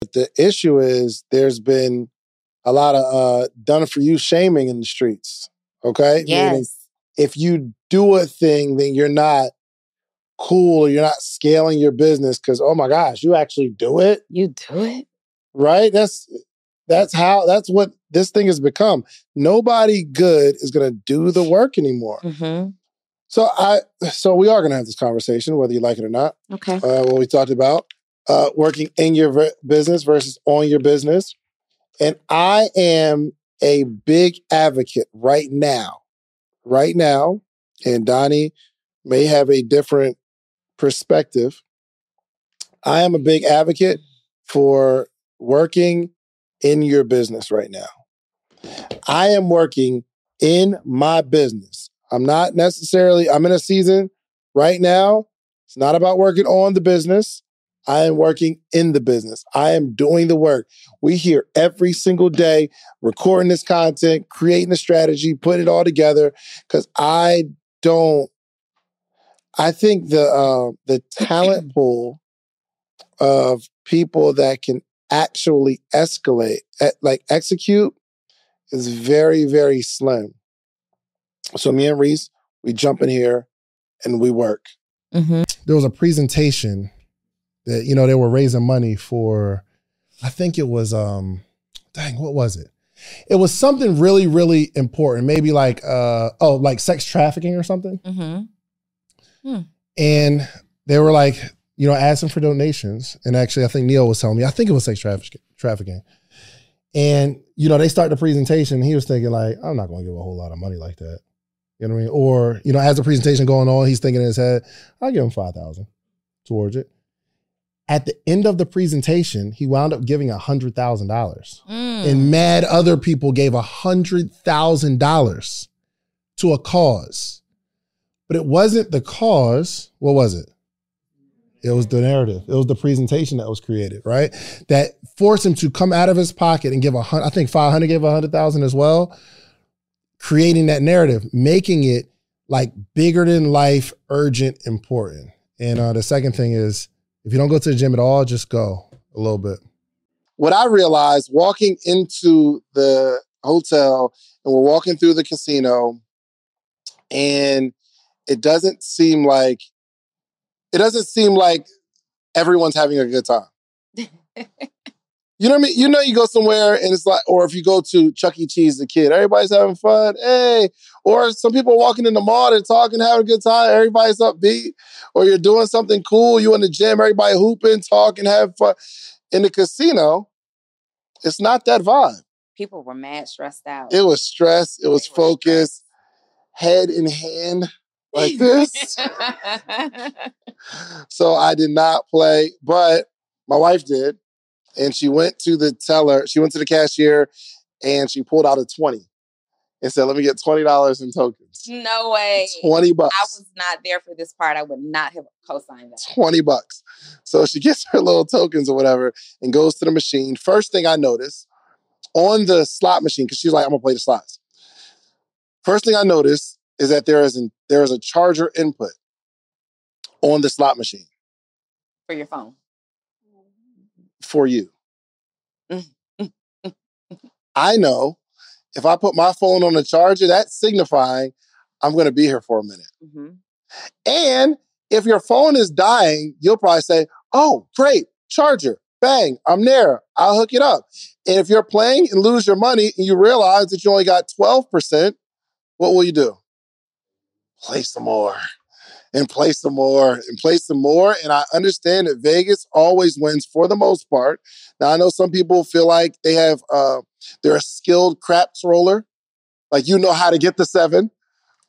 But the issue is there's been a lot of uh, done for you shaming in the streets. Okay? Meaning if you do a thing, then you're not cool or you're not scaling your business because, oh my gosh, you actually do it. You do it. right? That's that's how that's what this thing has become. Nobody good is going to do the work anymore. Mm-hmm. So I so we are going to have this conversation whether you like it or not. Okay. Uh, what we talked about uh, working in your ver- business versus on your business, and I am a big advocate right now, right now, and Donnie may have a different perspective. I am a big advocate for working in your business right now. I am working in my business. I'm not necessarily, I'm in a season right now. It's not about working on the business. I am working in the business. I am doing the work. We here every single day, recording this content, creating the strategy, putting it all together. Cause I don't, I think the uh, the talent pool of people that can actually escalate, like execute, is very, very slim. So me and Reese, we jump in here and we work. Mm-hmm. There was a presentation that, you know, they were raising money for, I think it was um dang, what was it? It was something really, really important. Maybe like uh oh, like sex trafficking or something. Mm-hmm. And they were like, you know, asking for donations. And actually, I think Neil was telling me, I think it was sex traffic- trafficking. And, you know, they start the presentation. he was thinking, like, I'm not going to give a whole lot of money like that. You know what I mean? Or, you know, as the presentation going on, he's thinking in his head, I'll give him 5000 towards it. At the end of the presentation, he wound up giving $100,000. Mm. And mad other people gave $100,000 to a cause. But it wasn't the cause. What was it? It was the narrative. It was the presentation that was created, right? That forced him to come out of his pocket and give a hundred. I think five hundred gave a hundred thousand as well. Creating that narrative, making it like bigger than life, urgent, important. And uh, the second thing is, if you don't go to the gym at all, just go a little bit. What I realized walking into the hotel and we're walking through the casino, and it doesn't seem like it doesn't seem like everyone's having a good time. You know what I mean? You know, you go somewhere and it's like, or if you go to Chuck E. Cheese, the kid, everybody's having fun. Hey, or some people walking in the mall, they're talking, having a good time. Everybody's upbeat, or you're doing something cool. You in the gym, everybody hooping, talking, having fun. In the casino, it's not that vibe. People were mad stressed out. It was stress. It was focused, head in hand, like this. So I did not play, but my wife did. And she went to the teller, she went to the cashier and she pulled out a 20 and said, Let me get $20 in tokens. no way. 20 bucks. I was not there for this part. I would not have co-signed that. 20 bucks. So she gets her little tokens or whatever and goes to the machine. First thing I notice on the slot machine, because she's like, I'm gonna play the slots. First thing I notice is that there is an, there is a charger input on the slot machine For your phone. For you. Mm, I know if I put my phone on the charger, that's signifying I'm gonna be here for a minute. Mm-hmm. And if your phone is dying, you'll probably say, Oh, great, charger, bang, I'm there, I'll hook it up. And if you're playing and lose your money and you realize that you only got 12%, what will you do? Play some more and play some more and play some more. And I understand that Vegas always wins for the most part. Now, I know some people feel like they have, uh, they're a skilled craps roller. Like you know how to get the seven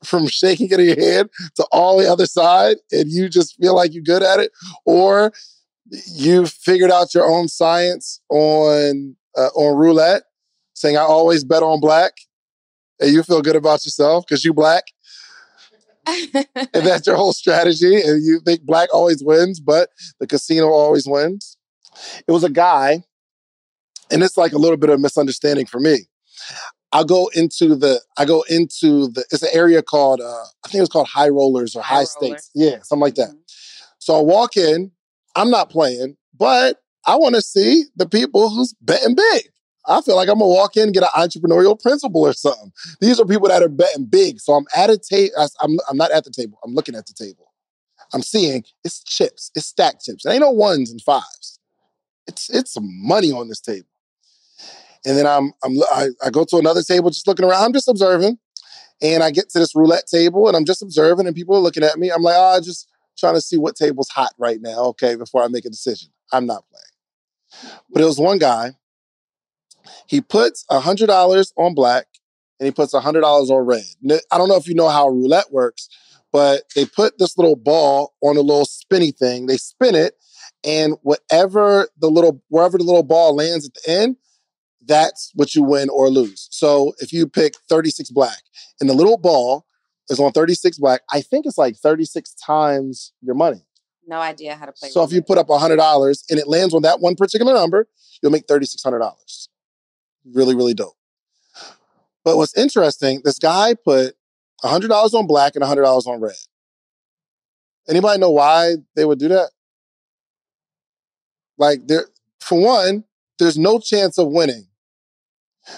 from shaking it in your hand to all the other side and you just feel like you're good at it or you figured out your own science on uh, on roulette saying i always bet on black and you feel good about yourself because you black and that's your whole strategy and you think black always wins but the casino always wins it was a guy and it's like a little bit of misunderstanding for me I'll go into the I go into the it's an area called uh I think it was called high rollers or high, High stakes. Yeah, something like that. Mhm. So I walk in, I'm not playing, but I want to see the people who's betting big. I feel like I'm gonna walk in and get an entrepreneurial principle or something. These are people that are betting big. So I'm at a table. I'm, I'm not at the table. I'm looking at the table. I'm seeing it's chips. It's stacked chips. It ain't no ones and fives. It's it's some money on this table. And then I'm I'm I, I go to another table, just looking around. I'm just observing. And I get to this roulette table and I'm just observing, and people are looking at me. I'm like, oh, just trying to see what table's hot right now, okay, before I make a decision. I'm not playing. But it was one guy he puts $100 on black and he puts $100 on red. I don't know if you know how roulette works, but they put this little ball on a little spinny thing. They spin it, and whatever the little wherever the little ball lands at the end, that's what you win or lose. So if you pick 36 black and the little ball is on 36 black, I think it's like 36 times your money. No idea how to play. So if you put up $100 and it lands on that one particular number, you'll make $3,600 really, really dope. But what's interesting, this guy put $100 on black and $100 on red. Anybody know why they would do that? Like, there, for one, there's no chance of winning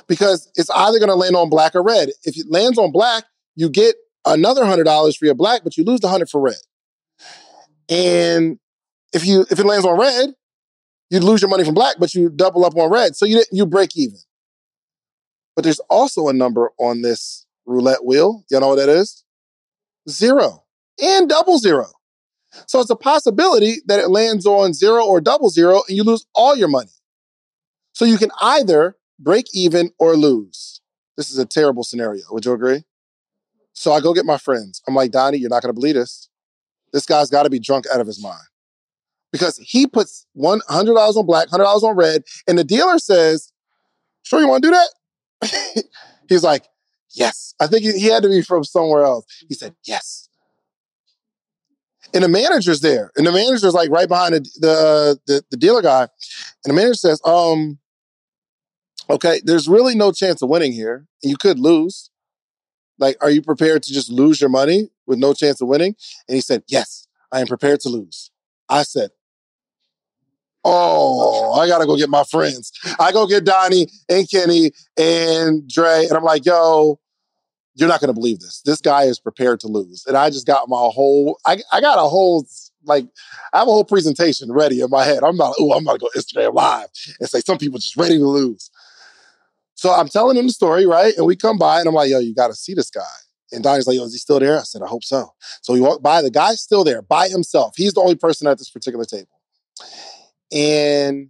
because it's either going to land on black or red. If it lands on black, you get another $100 for your black, but you lose the 100 for red. And if you if it lands on red, you'd lose your money from black, but you double up on red. So you you break even. But there's also a number on this roulette wheel. You know what that is? Zero and double zero. So it's a possibility that it lands on zero or double zero and you lose all your money. So you can either break even or lose. This is a terrible scenario. Would you agree? So I go get my friends. I'm like, Donnie, you're not going to believe this. This guy's got to be drunk out of his mind because he puts $100 on black, $100 on red, and the dealer says, Sure, you want to do that? He's like, yes. I think he, he had to be from somewhere else. He said, yes. And the manager's there. And the manager's like right behind the, the, the, the dealer guy. And the manager says, um, okay, there's really no chance of winning here. You could lose. Like, are you prepared to just lose your money with no chance of winning? And he said, yes, I am prepared to lose. I said, Oh, I gotta go get my friends. I go get Donnie and Kenny and Dre, and I'm like, yo, you're not gonna believe this. This guy is prepared to lose. And I just got my whole, I, I got a whole, like, I have a whole presentation ready in my head. I'm not, oh, I'm about to go Instagram live and say some people just ready to lose. So I'm telling him the story, right? And we come by and I'm like, yo, you gotta see this guy. And Donnie's like, yo, is he still there? I said, I hope so. So we walk by, the guy's still there by himself. He's the only person at this particular table. And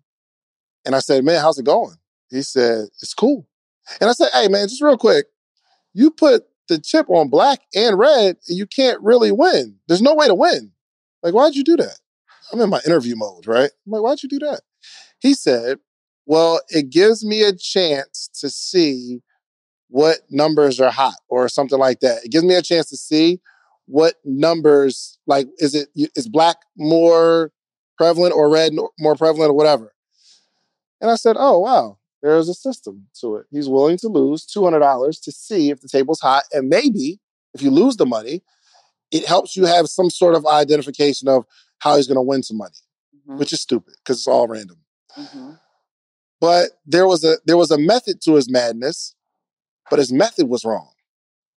and I said, man, how's it going? He said, it's cool. And I said, hey man, just real quick, you put the chip on black and red, and you can't really win. There's no way to win. Like, why'd you do that? I'm in my interview mode, right? I'm like, why'd you do that? He said, well, it gives me a chance to see what numbers are hot or something like that. It gives me a chance to see what numbers, like, is it, is black more prevalent or red more prevalent or whatever. And I said, oh, wow, there's a system to it. He's willing to lose $200 to see if the table's hot. And maybe if you lose the money, it helps you have some sort of identification of how he's going to win some money, mm-hmm. which is stupid because it's all random. Mm-hmm. But there was a there was a method to his madness, but his method was wrong.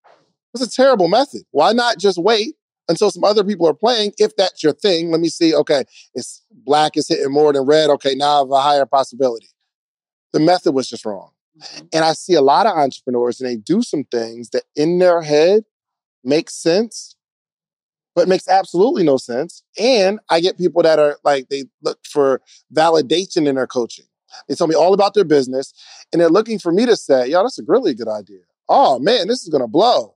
It was a terrible method. Why not just wait until some other people are playing. If that's your thing, let me see. Okay, it's black is hitting more than red. Okay, now I have a higher possibility. The method was just wrong. Mm-hmm. And I see a lot of entrepreneurs and they do some things that in their head make sense, but makes absolutely no sense. And I get people that are like, they look for validation in their coaching. They tell me all about their business and they're looking for me to say, yo, that's a really good idea. Oh man, this is going to blow.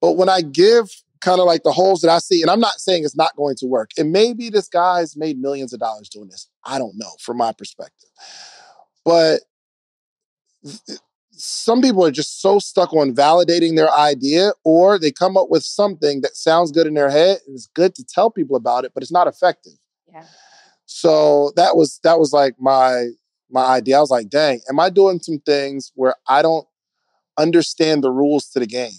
But when I give kind of like the holes that I see. And I'm not saying it's not going to work. And maybe this guy's made millions of dollars doing this. I don't know from my perspective. But some people are just so stuck on validating their idea, or they come up with something that sounds good in their head. And it's good to tell people about it, but it's not effective. Yeah. So that was that was like my my idea. I was like, dang, am I doing some things where I don't understand the rules to the game?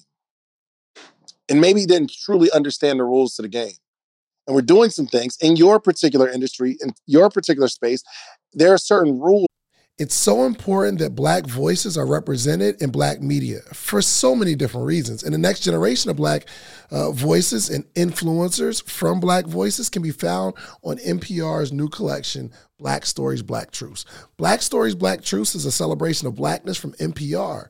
And maybe didn't truly understand the rules to the game. and we're doing some things in your particular industry, in your particular space, there are certain rules. It's so important that Black voices are represented in Black media for so many different reasons. And the next generation of Black uh, voices and influencers from Black voices can be found on NPR's new collection, Black Stories, Black Truths. Black Stories, Black Truths is a celebration of Blackness from NPR.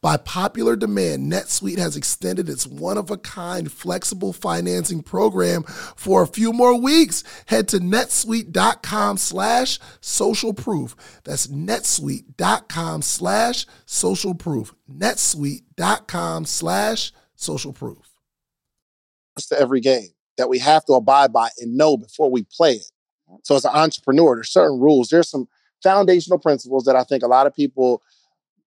By popular demand, NetSuite has extended its one of a kind flexible financing program for a few more weeks. Head to netsuite.com slash social proof. That's netsuite.com slash social proof. netsuite.com slash social proof. To every game that we have to abide by and know before we play it. So, as an entrepreneur, there's certain rules. There's some foundational principles that I think a lot of people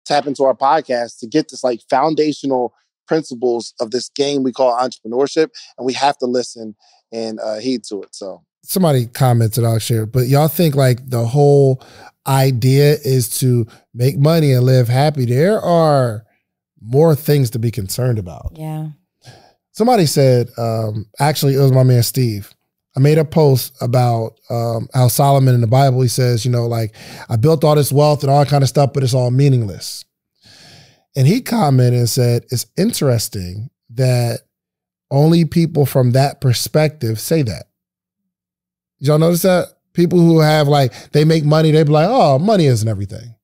tap into our podcast to get this like foundational principles of this game we call entrepreneurship, and we have to listen and uh, heed to it. So somebody commented, I'll share, but y'all think like the whole idea is to make money and live happy. There are more things to be concerned about. Yeah. Somebody said, um, actually, it was my man Steve. I made a post about um, how Solomon in the Bible he says, you know, like I built all this wealth and all that kind of stuff, but it's all meaningless. And he commented and said, it's interesting that only people from that perspective say that. Did y'all notice that? People who have like, they make money, they be like, oh, money isn't everything.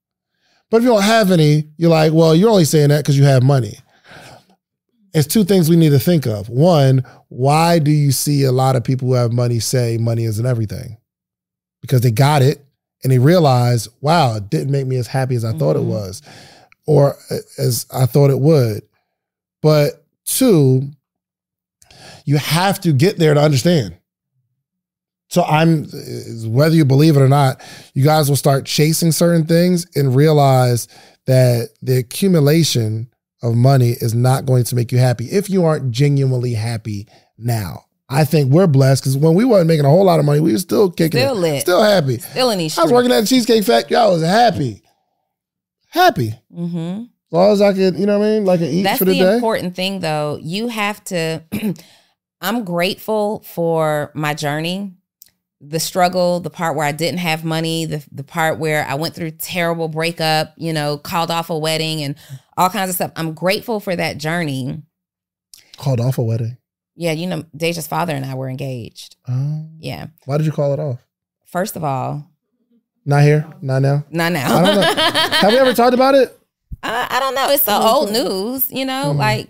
But if you don't have any, you're like, well, you're only saying that because you have money it's two things we need to think of. One, why do you see a lot of people who have money say money isn't everything? Because they got it and they realize, wow, it didn't make me as happy as I mm-hmm. thought it mm-hmm. was or as I thought it would. But two, you have to get there to understand. So I'm whether you believe it or not, you guys will start chasing certain things and realize that the accumulation of money is not going to make you happy if you aren't genuinely happy now. I think we're blessed because when we wasn't making a whole lot of money, we were still kicking Still it. lit. Still happy. Still in these I was working at the Cheesecake Factory. I was happy. Happy. Mm-hmm. As long as I could, you know what I mean? Like I eat That's for the, the day. important thing, though. You have to. I'm grateful for my journey, the struggle, the part where I didn't have money, the the part where I went through terrible breakup, you know, called off a wedding and all kinds of stuff. I'm grateful for that journey. Called off a wedding. Yeah, you know, Deja's father and I were engaged. Oh. Yeah. Why did you call it off? First of all, Not here? Not now? not now. I don't know. Have we ever talked about it? I, I don't know. It's so old news, you know. Mhm. Like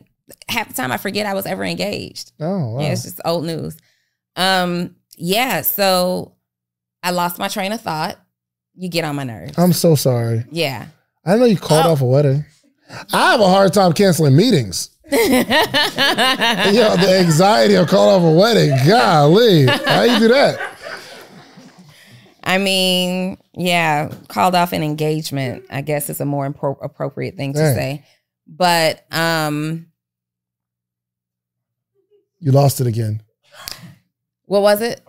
half the time, I forget I was ever engaged. Oh, wow. Yeah, it's just old news. Um, yeah. So I lost my train of thought. You get on my nerves. I'm so sorry. yeah. I know you called Oh. off a wedding. I have a hard time canceling meetings. Yo, the anxiety of calling off a wedding. Golly. How you do that? I mean, yeah, called off an engagement. I guess is a more impro- appropriate thing to Dang. say. But um, You lost it again. what was it?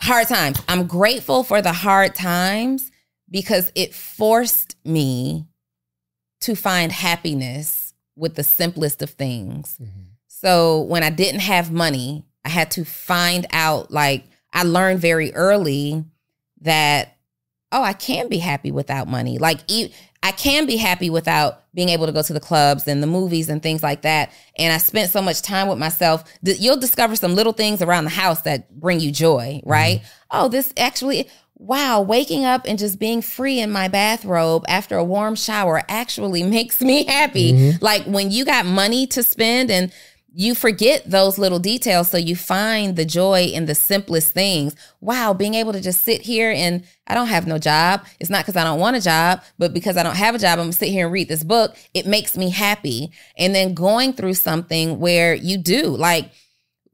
Hard times. I'm grateful for the hard times because it forced me to find happiness with the simplest of things. Mm-hmm. So when I didn't have money, I had to find out, like, I learned very early that, oh, I can be happy without money. Like, e- I can be happy without being able to go to the clubs and the movies and things like that. And I spent so much time with myself you'll discover some little things around the house that bring you joy, right? Mm-hmm. Oh, this actually, wow, waking up and just being free in my bathrobe after a warm shower actually makes me happy. Mm-hmm. Like when you got money to spend and you forget those little details so you find the joy in the simplest things. Wow being able to just sit here and i don't have no job. It's not because i don't want a job but because i don't have a job i'm gonna sit here and read this book. It makes me happy. And then going through something where you do like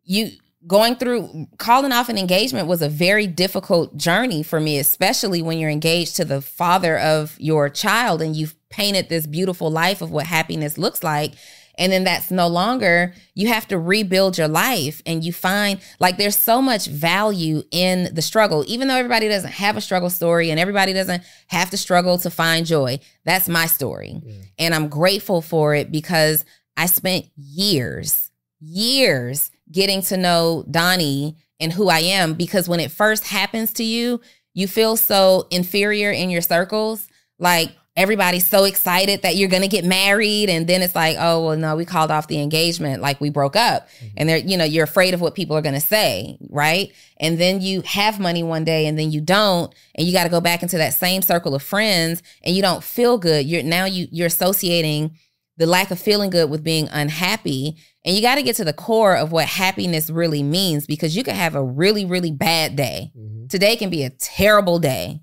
you going through calling off an engagement was a very difficult journey for me especially when you're engaged to the father of your child and you've painted this beautiful life of what happiness looks like. And then that's no longer you have to rebuild your life and you find like there's so much value in the struggle. Even though everybody doesn't have a struggle story and everybody doesn't have to struggle to find joy that's my story. And i'm grateful for it because i spent years years getting to know donnie and who i am because when it first happens to you you feel so inferior in your circles. Like everybody's so excited that you're going to get married and then it's like oh well no we called off the engagement. Like we broke up. Mm-hmm. And they're you know you're afraid of what people are going to say right? And then you have money one day and then you don't and you got to go back into that same circle of friends and you don't feel good. You're now you you're associating the lack of feeling good with being unhappy and you got to get to the core of what happiness really means because you can have a really really bad day mm-hmm. today can be a terrible day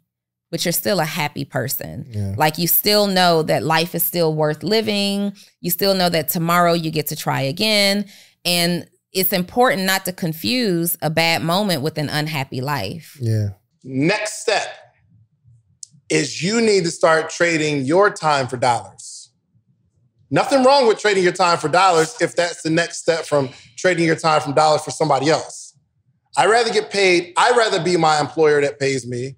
but you're still a happy person. Yeah. Like you still know that life is still worth living. You still know that tomorrow you get to try again. And it's important not to confuse a bad moment with an unhappy life. Yeah. Next step is you need to start trading your time for dollars. Nothing wrong with trading your time for dollars if that's the next step from trading your time from dollars for somebody else. I'd rather get paid, I'd rather be my employer that pays me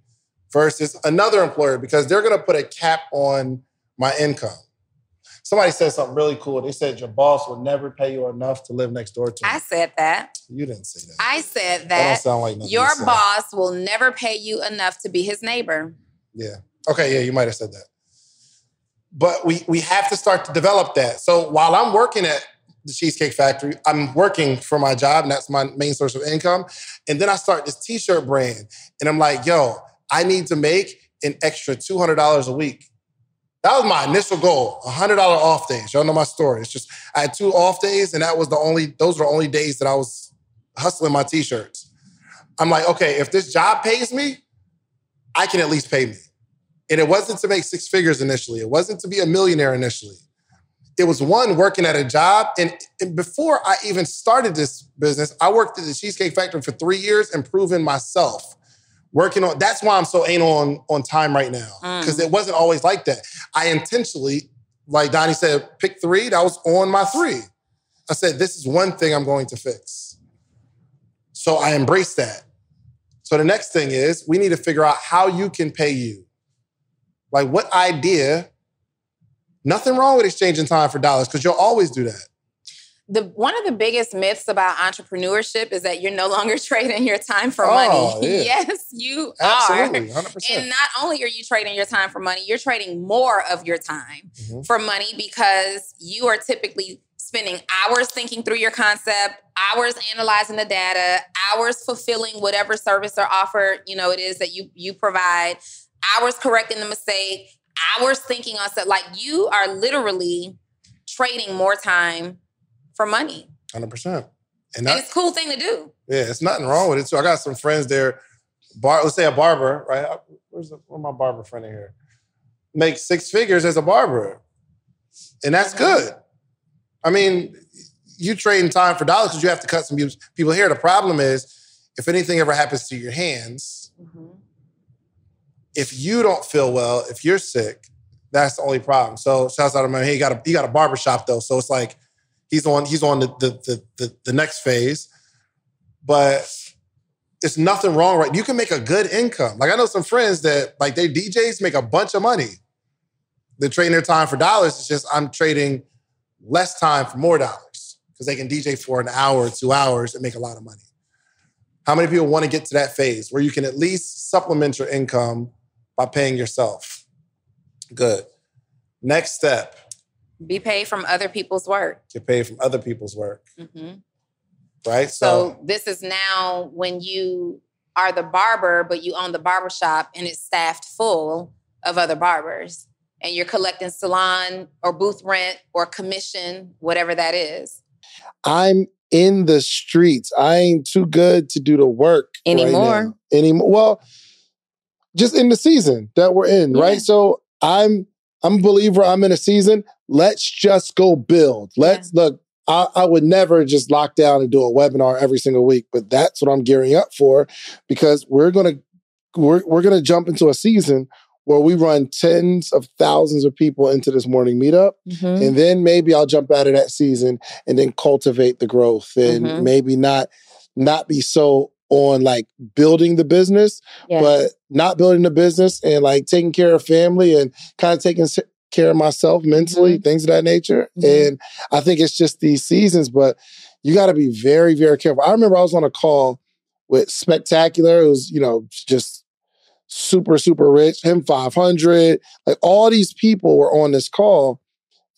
versus another employer because they're gonna put a cap on my income. Somebody said something really cool. They said your boss will never pay you enough to live next door to you. I said that. you didn't say that. I said that don't sound like nothing Your boss will never pay you enough to be his neighbor. Yeah. Okay. Yeah, you might have said that. But we we have to start to develop that. So while I'm working at the Cheesecake Factory, I'm working for my job, and that's my main source of income. And then I start this T-shirt brand, and I'm like, yo, I need to make an extra two hundred dollars a week. That was my initial goal, hundred dollar off days. Y'all know my story. It's just I had two off days, and that was the only those were the only days that I was hustling my T-shirts. I'm like, okay, if this job pays me, I can at least pay me. And it wasn't to make six figures initially. It wasn't to be a millionaire initially. It was one working at a job. And, and before I even started this business, I worked at the Cheesecake Factory for three years, improving myself. Working on that's why I'm so anal on, on time right now. Mm. Because it wasn't always like that. I intentionally, like Donnie said, pick three. That was on my three. I said, this is one thing I'm going to fix. So I embrace that. So the next thing is we need to figure out how you can pay you. Like what idea? Nothing wrong with exchanging time for dollars because you'll always do that. The one of the biggest myths about entrepreneurship is that you're no longer trading your time for Oh, money. yeah. yes, you Absolutely, are. 100%. And not only are you trading your time for money, you're trading more of your time Mhm. for money because you are typically spending hours thinking through your concept, hours analyzing the data, hours fulfilling whatever service or offer, you know, it is that you you provide, hours correcting the mistake, hours thinking on stuff. Like you are literally trading more time for money. 100%. And And it's a cool thing to do. yeah, it's nothing wrong with it. So I got some friends there, bar, let's say a barber, right? Where's, the, where's my barber friend in here? Makes six figures as a barber. And that's Mhm. good. I mean, you trading time for dollars because you have to cut some people- people here. The problem is, if anything ever happens to your hands, if you don't feel well, if you're sick, that's the only problem. So shouts out to him. He got a he got a barber shop though. So it's like he's on he's on the the the, the, the next phase. But it's nothing wrong, right? You can make a good income. Like I know some friends that like they DJs make a bunch of money. They're trading their time for dollars. It's just I'm trading less time for more dollars because they can DJ for an hour two hours and make a lot of money. How many people want to get to that phase where you can at least supplement your income by paying yourself? Good. Next step, Be paid from other people's work. get paid from other people's work, Mhm. right? So this is now when you are the barber, but you own the barber shop and it's staffed full of other barbers. And you're collecting salon or booth rent or commission, whatever that is. I'm in the streets. I ain't too good to do the work right Anymore. now. Anymore. Well, just in the season that we're in, Yeah. right? So I'm I'm a believer. I'm in a season. Let's just go build. Let's look. I, I would never just lock down and do a webinar every single week, but that's what I'm gearing up for because we're gonna we're we're gonna jump into a season where we run tens of thousands of people into this morning meetup. Mm-hmm. And then maybe I'll jump out of that season and then cultivate the growth and Mhm. maybe not not be so on like building the business, Yeah. but not building the business and like taking care of family and kind of taking care of myself mentally, things of that nature. Mhm. And I think it's just these seasons, but you got to be very, very careful. I remember I was on a call with Spectacular. It was, you know, just super, super rich, him 500. Like all these people were on this call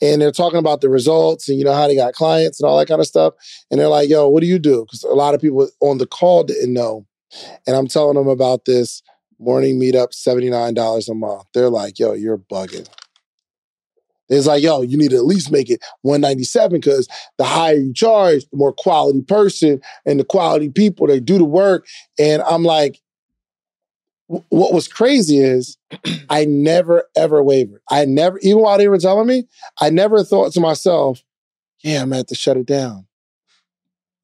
and they're talking about the results and you know how they got clients and all that kind of stuff. And they're like, "Yo, what do you do?" Because a lot of people on the call didn't know. And I'm telling them about this morning meetup, seventy nine dollars a month. They're like, "Yo, you're bugging." It's like, "Yo, you need to at least make it one ninety seven because the higher you charge, the more quality person and the quality people they do the work." And I'm like, what was crazy is I never ever wavered. I never, even while they were telling me, I never thought to myself, yeah, I'm gonna have to shut it down.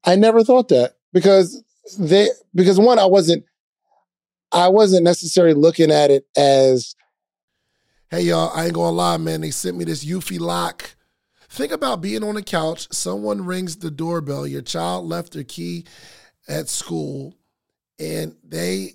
I never thought that because they because one, I wasn't I wasn't necessarily looking at it as Hey y'all, I ain't gonna lie, man. They sent me this Eufy lock. Think about being on the couch, someone rings the doorbell, your child left their key at school, and they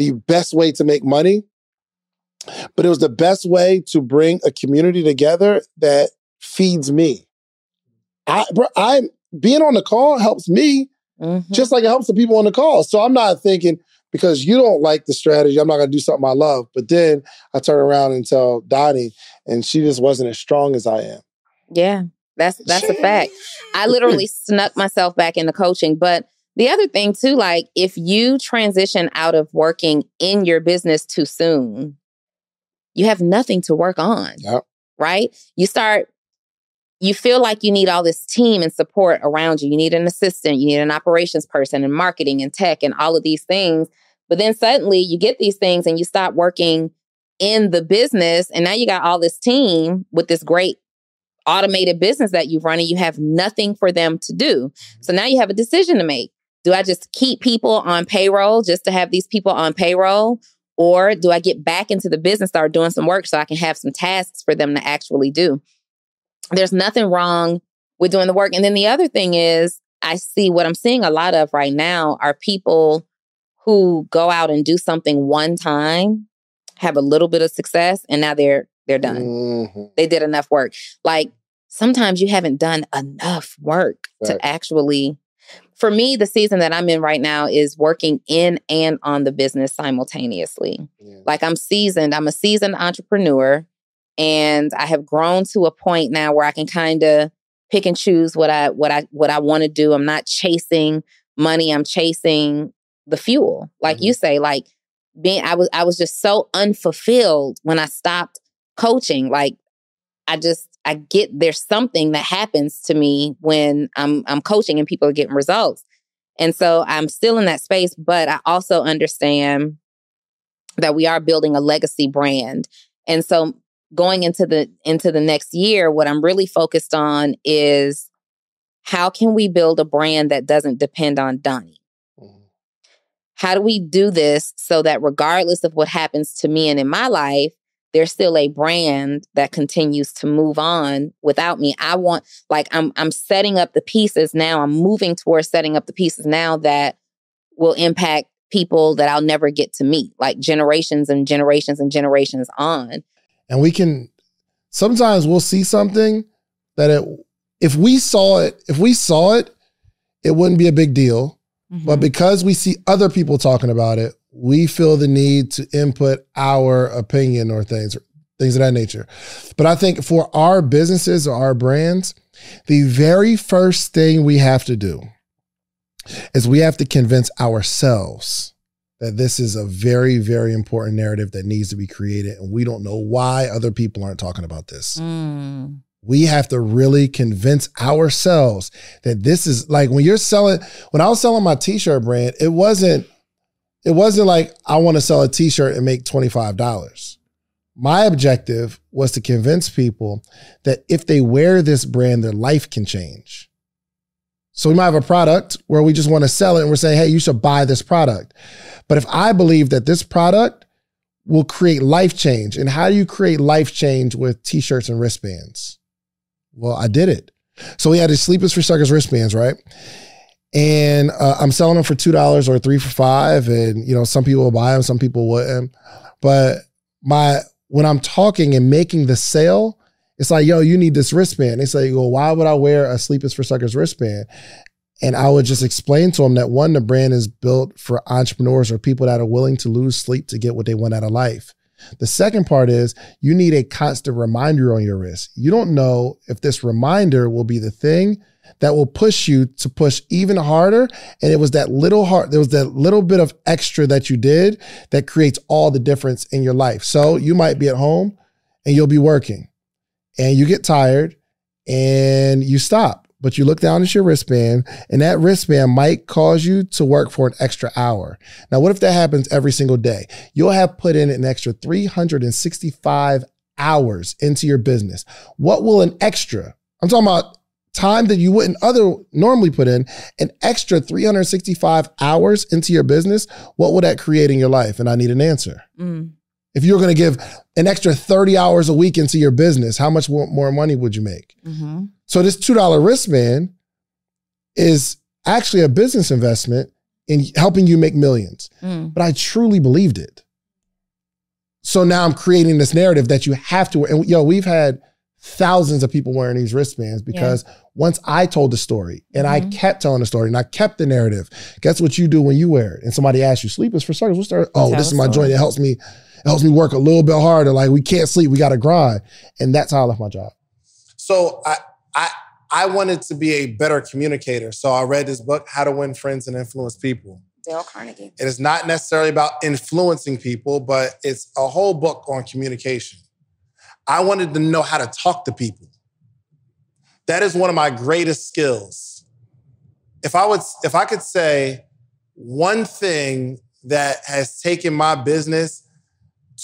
the best way to make money, but it was the best way to bring a community together that feeds me. I, bro, I being on the call helps me mm-hmm. just like it helps the people on the call. So I'm not thinking because you don't like the strategy, I'm not going to do something I love. But then I turn around and tell Donnie, and she just wasn't as strong as I am. Yeah, that's that's a fact. I literally snuck myself back into coaching, but the other thing, too, like if you transition out of working in your business too soon, you have nothing to work on. Yep. Right? You start, you feel like you need all this team and support around you. You need an assistant, you need an operations person and marketing and tech and all of these things. But then suddenly you get these things and you stop working in the business. And now you got all this team with this great automated business that you've run and you have nothing for them to do. Mm-hmm. So now you have a decision to make. Do I just keep people on payroll just to have these people on payroll? Or do I get back into the business, start doing some work so I can have some tasks for them to actually do? There's nothing wrong with doing the work. And then the other thing is, I see what I'm seeing a lot of right now are people who go out and do something one time, have a little bit of success, and now they're they're done. Mm-hmm. They did enough work. Like sometimes you haven't done enough work right. to actually for me, the season that I'm in right now is working in and on the business simultaneously. Yeah. Like I'm seasoned, I'm a seasoned entrepreneur, and I have grown to a point now where I can kind of pick and choose what I what I what I want to do. I'm not chasing money, I'm chasing the fuel. Like mm-hmm. you say, like being I was I was just so unfulfilled when I stopped coaching. Like I just I get there's something that happens to me when I'm I'm coaching and people are getting results. And so I'm still in that space, but I also understand that we are building a legacy brand. And so going into the into the next year, what I'm really focused on is how can we build a brand that doesn't depend on Donnie? Mm-hmm. How do we do this so that regardless of what happens to me and in my life, there's still a brand that continues to move on without me. I want like I'm I'm setting up the pieces now. I'm moving towards setting up the pieces now that will impact people that I'll never get to meet, like generations and generations and generations on. And we can sometimes we'll see something that it if we saw it, if we saw it, it wouldn't be a big deal. Mm-hmm. But because we see other people talking about it, we feel the need to input our opinion or things, things of that nature. But I think for our businesses or our brands, the very first thing we have to do is we have to convince ourselves that this is a very, very important narrative that needs to be created. And we don't know why other people aren't talking about this. Mm. We have to really convince ourselves that this is like when you're selling, when I was selling my t-shirt brand, it wasn't, it wasn't like I want to sell a t-shirt and make $25. My objective was to convince people that if they wear this brand, their life can change. So we might have a product where we just want to sell it and we're saying, hey, you should buy this product. But if I believe that this product will create life change, and how do you create life change with t shirts and wristbands? Well, I did it. So we had these Sleep is for Suckers wristbands, right? And uh, I'm selling them for two dollars or three for five, and you know some people will buy them, some people wouldn't. But my when I'm talking and making the sale, it's like, yo, you need this wristband. They say, well, why would I wear a Sleep is for Suckers wristband? And I would just explain to them that one, the brand is built for entrepreneurs or people that are willing to lose sleep to get what they want out of life. The second part is you need a constant reminder on your wrist. You don't know if this reminder will be the thing that will push you to push even harder. And it was that little heart, there was that little bit of extra that you did that creates all the difference in your life. So you might be at home and you'll be working and you get tired and you stop but you look down at your wristband and that wristband might cause you to work for an extra hour. Now, what if that happens every single day? You'll have put in an extra 365 hours into your business. What will an extra, I'm talking about time that you wouldn't other normally put in, an extra 365 hours into your business, what will that create in your life? And I need an answer. Mm. If you're going to give an extra 30 hours a week into your business, how much more money would you make? Mm-hmm. So this $2 wristband is actually a business investment in helping you make millions. Mm. But I truly believed it. So now I'm creating this narrative that you have to. And yo, we've had thousands of people wearing these wristbands because yeah. once I told the story and mm-hmm. I kept telling the story and I kept the narrative, guess what you do when you wear it? And somebody asks you, sleep is for suckers. What's that? Oh, Tell this is my story. joint. It helps me, it helps me work a little bit harder. Like we can't sleep, we gotta grind. And that's how I left my job. So I I I wanted to be a better communicator. So I read this book, How to Win Friends and Influence People. Dale Carnegie. It is not necessarily about influencing people, but it's a whole book on communication. I wanted to know how to talk to people. That is one of my greatest skills. If I would if I could say one thing that has taken my business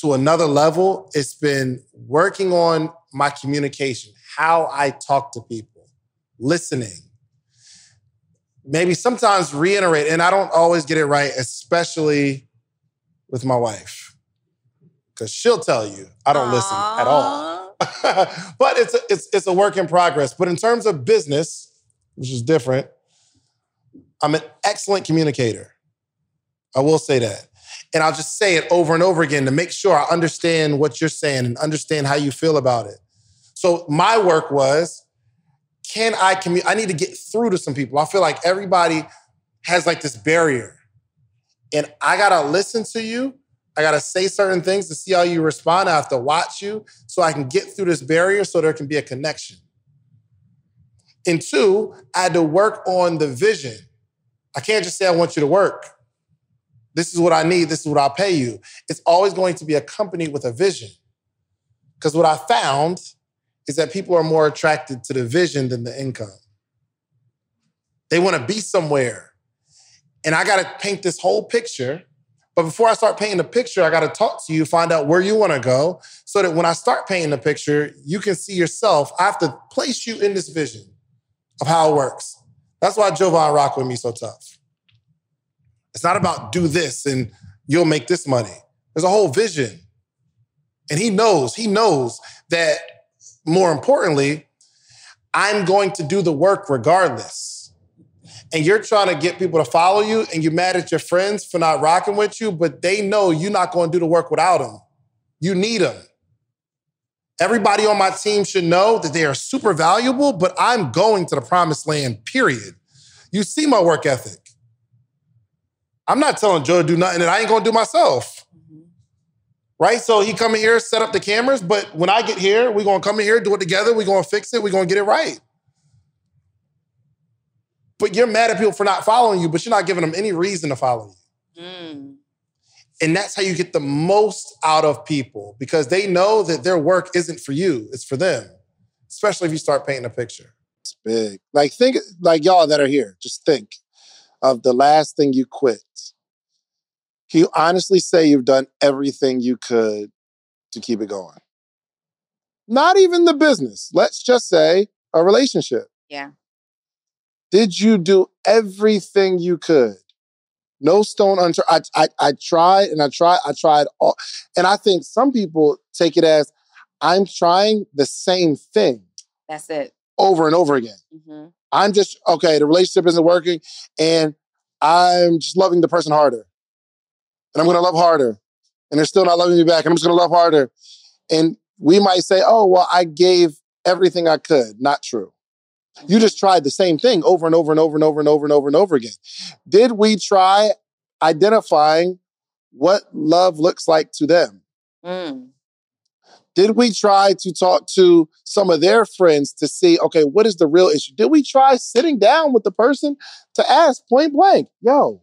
to another level, it's been working on my communication how I talk to people, listening. Maybe sometimes reiterate, and I don't always get it right, especially with my wife, because she'll tell you I don't Aww. listen at all. but it's a, it's it's a work in progress. But in terms of business, which is different, I'm an excellent communicator. I will say that. And I'll just say it over and over again to make sure I understand what you're saying and understand how you feel about it. So my work was, can I communicate? I need to get through to some people. I feel like everybody has like this barrier. And I gotta listen to you. I gotta say certain things to see how you respond. I have to watch you so I can get through this barrier so there can be a connection. And two, I had to work on the vision. I can't just say I want you to work. This is what I need. This is what I'll pay you. It's always going to be accompanied with a vision. Because what I found is that people are more attracted to the vision than the income. They want to be somewhere. And I got to paint this whole picture. But before I start painting the picture, I got to talk to you, find out where you want to go, so that when I start painting the picture, you can see yourself. I have to place you in this vision of how it works. That's why Jovan rock with me so tough. It's not about do this and you'll make this money. There's a whole vision. And he knows, he knows that more importantly, I'm going to do the work regardless. And you're trying to get people to follow you, and you're mad at your friends for not rocking with you, but they know you're not going to do the work without them. You need them. Everybody on my team should know that they are super valuable, but I'm going to the promised land, period. You see my work ethic. I'm not telling Joe to do nothing that I ain't gonna do myself mm-hmm. right? So he come in here, set up the cameras, but when I get here, we're gonna come in here, do it together, we're gonna fix it, we're gonna get it right. But you're mad at people for not following you, but you're not giving them any reason to follow you. Mm. And that's how you get the most out of people because they know that their work isn't for you, it's for them. especially if you start painting a picture. It's big. Like think like y'all that are here, just think of the last thing you quit. Can you honestly say you've done everything you could to keep it going? Not even the business. Let's just say a relationship. Yeah. Did you do everything you could? No stone unturned. I, I, I tried and I tried, I tried all. And I think some people take it as I'm trying the same thing That's it. over and over again. hmm I'm just, okay, the relationship isn't working and I'm just loving the person harder. And I'm going to love harder. And they're still not loving me back. And I'm just going to love harder. And we might say, oh, well, I gave everything I could. Not true. You just tried the same thing over and over and over and over and over and over and over again. Did we try identifying what love looks like to them? Mm. Did we try to talk to some of their friends to see, okay, what is the real issue? Did we try sitting down with the person to ask point blank, yo,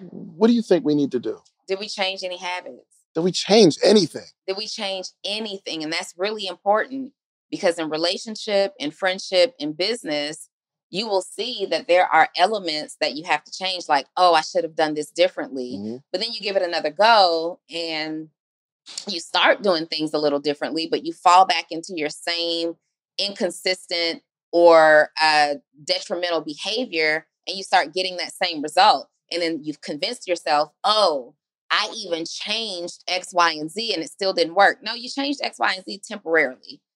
what do you think we need to do? Did we change any habits? Did we change anything? Did we change anything? And that's really important because in relationship, in friendship, in business, you will see that there are elements that you have to change, like, oh, I should have done this differently. Mhm. But then you give it another go and you start doing things a little differently, but you fall back into your same inconsistent or uh, detrimental behavior and you start getting that same result. And then you've convinced yourself, oh, I even changed X, Y, and Z and it still didn't work. No, you changed X, Y, and Z temporarily.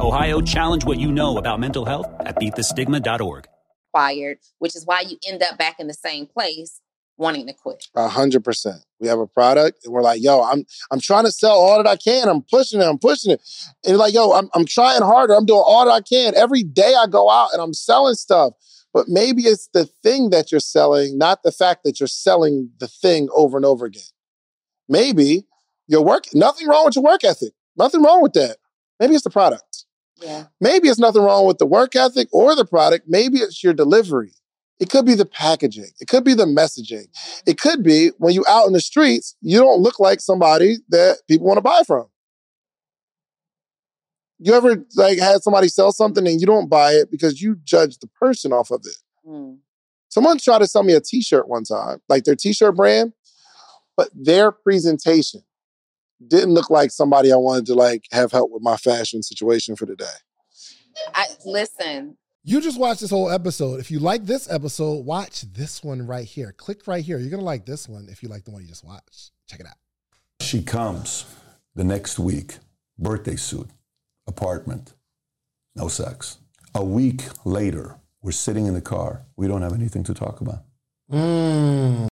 Ohio, challenge what you know about mental health at beatthestigma.org. required, which is why you end up back in the same place wanting to quit. A hundred percent. We have a product and we're like, yo, I'm I'm trying to sell all that I can. I'm pushing it, I'm pushing it. And like, yo, I'm I'm trying harder. I'm doing all that I can. Every day I go out and I'm selling stuff. But maybe it's the thing that you're selling, not the fact that you're selling the thing over and over again. Maybe your work, nothing wrong with your work ethic. Nothing wrong with that. Maybe it's the product. Yeah. Maybe it's nothing wrong with the work ethic or the product. Maybe it's your delivery. It could be the packaging. It could be the messaging. It could be when you out in the streets, you don't look like somebody that people want to buy from. You ever like had somebody sell something and you don't buy it because you judge the person off of it? Mm. Someone tried to sell me a t-shirt one time, like their t-shirt brand, but their presentation didn't look like somebody I wanted to like have help with my fashion situation for today. I listen. You just watched this whole episode. If you like this episode, watch this one right here. Click right here. You're going to like this one if you like the one you just watched. Check it out. She comes the next week, birthday suit, apartment, no sex. A week later, we're sitting in the car. We don't have anything to talk about. Mm.